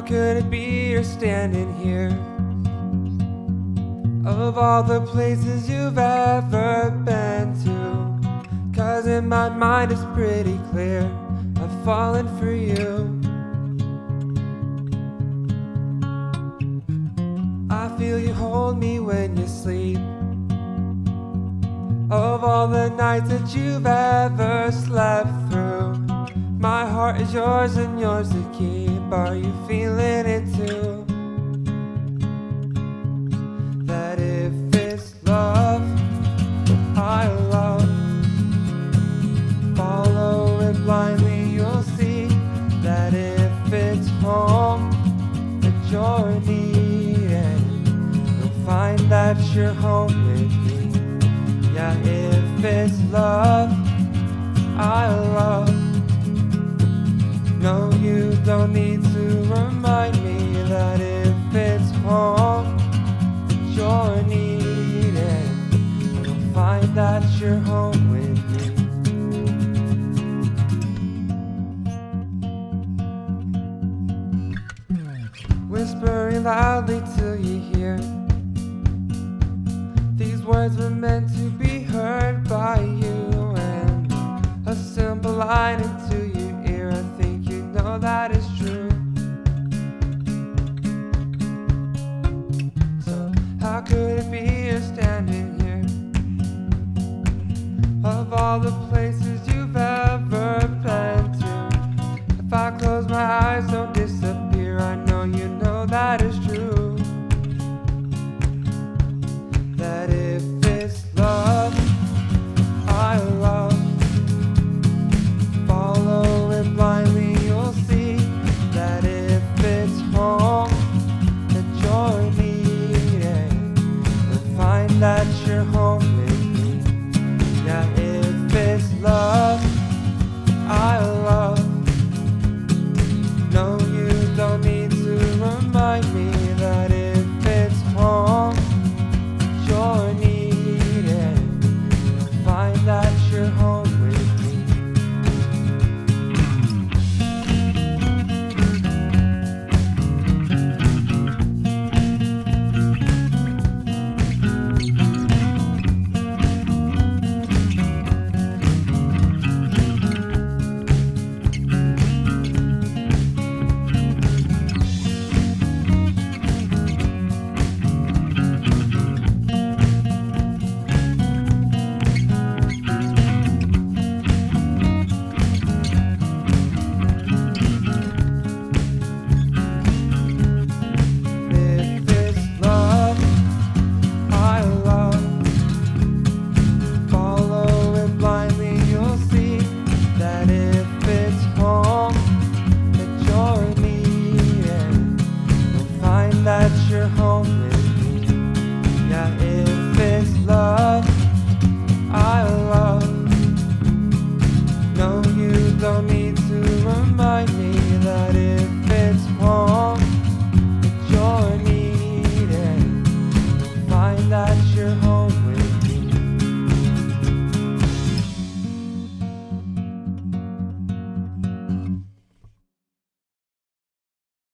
How could it be you're standing here? Of all the places you've ever been to. Cause in my mind it's pretty clear I've fallen for you. I feel you hold me when you sleep. Of all the nights that you've ever slept through, my heart is yours and yours to keep. Are you feeling it too? That if it's love, I love. Follow it blindly, you'll see that if it's home that you're needing, you'll find that you're home with me. Yeah, if it's love, I love. Loudly till you hear. These words were meant to be heard by you, and a simple line into your ear. I think you know that is true. So, how could it be you're standing here? Of all the that you're home with me. Yeah, if it's love, I love. No,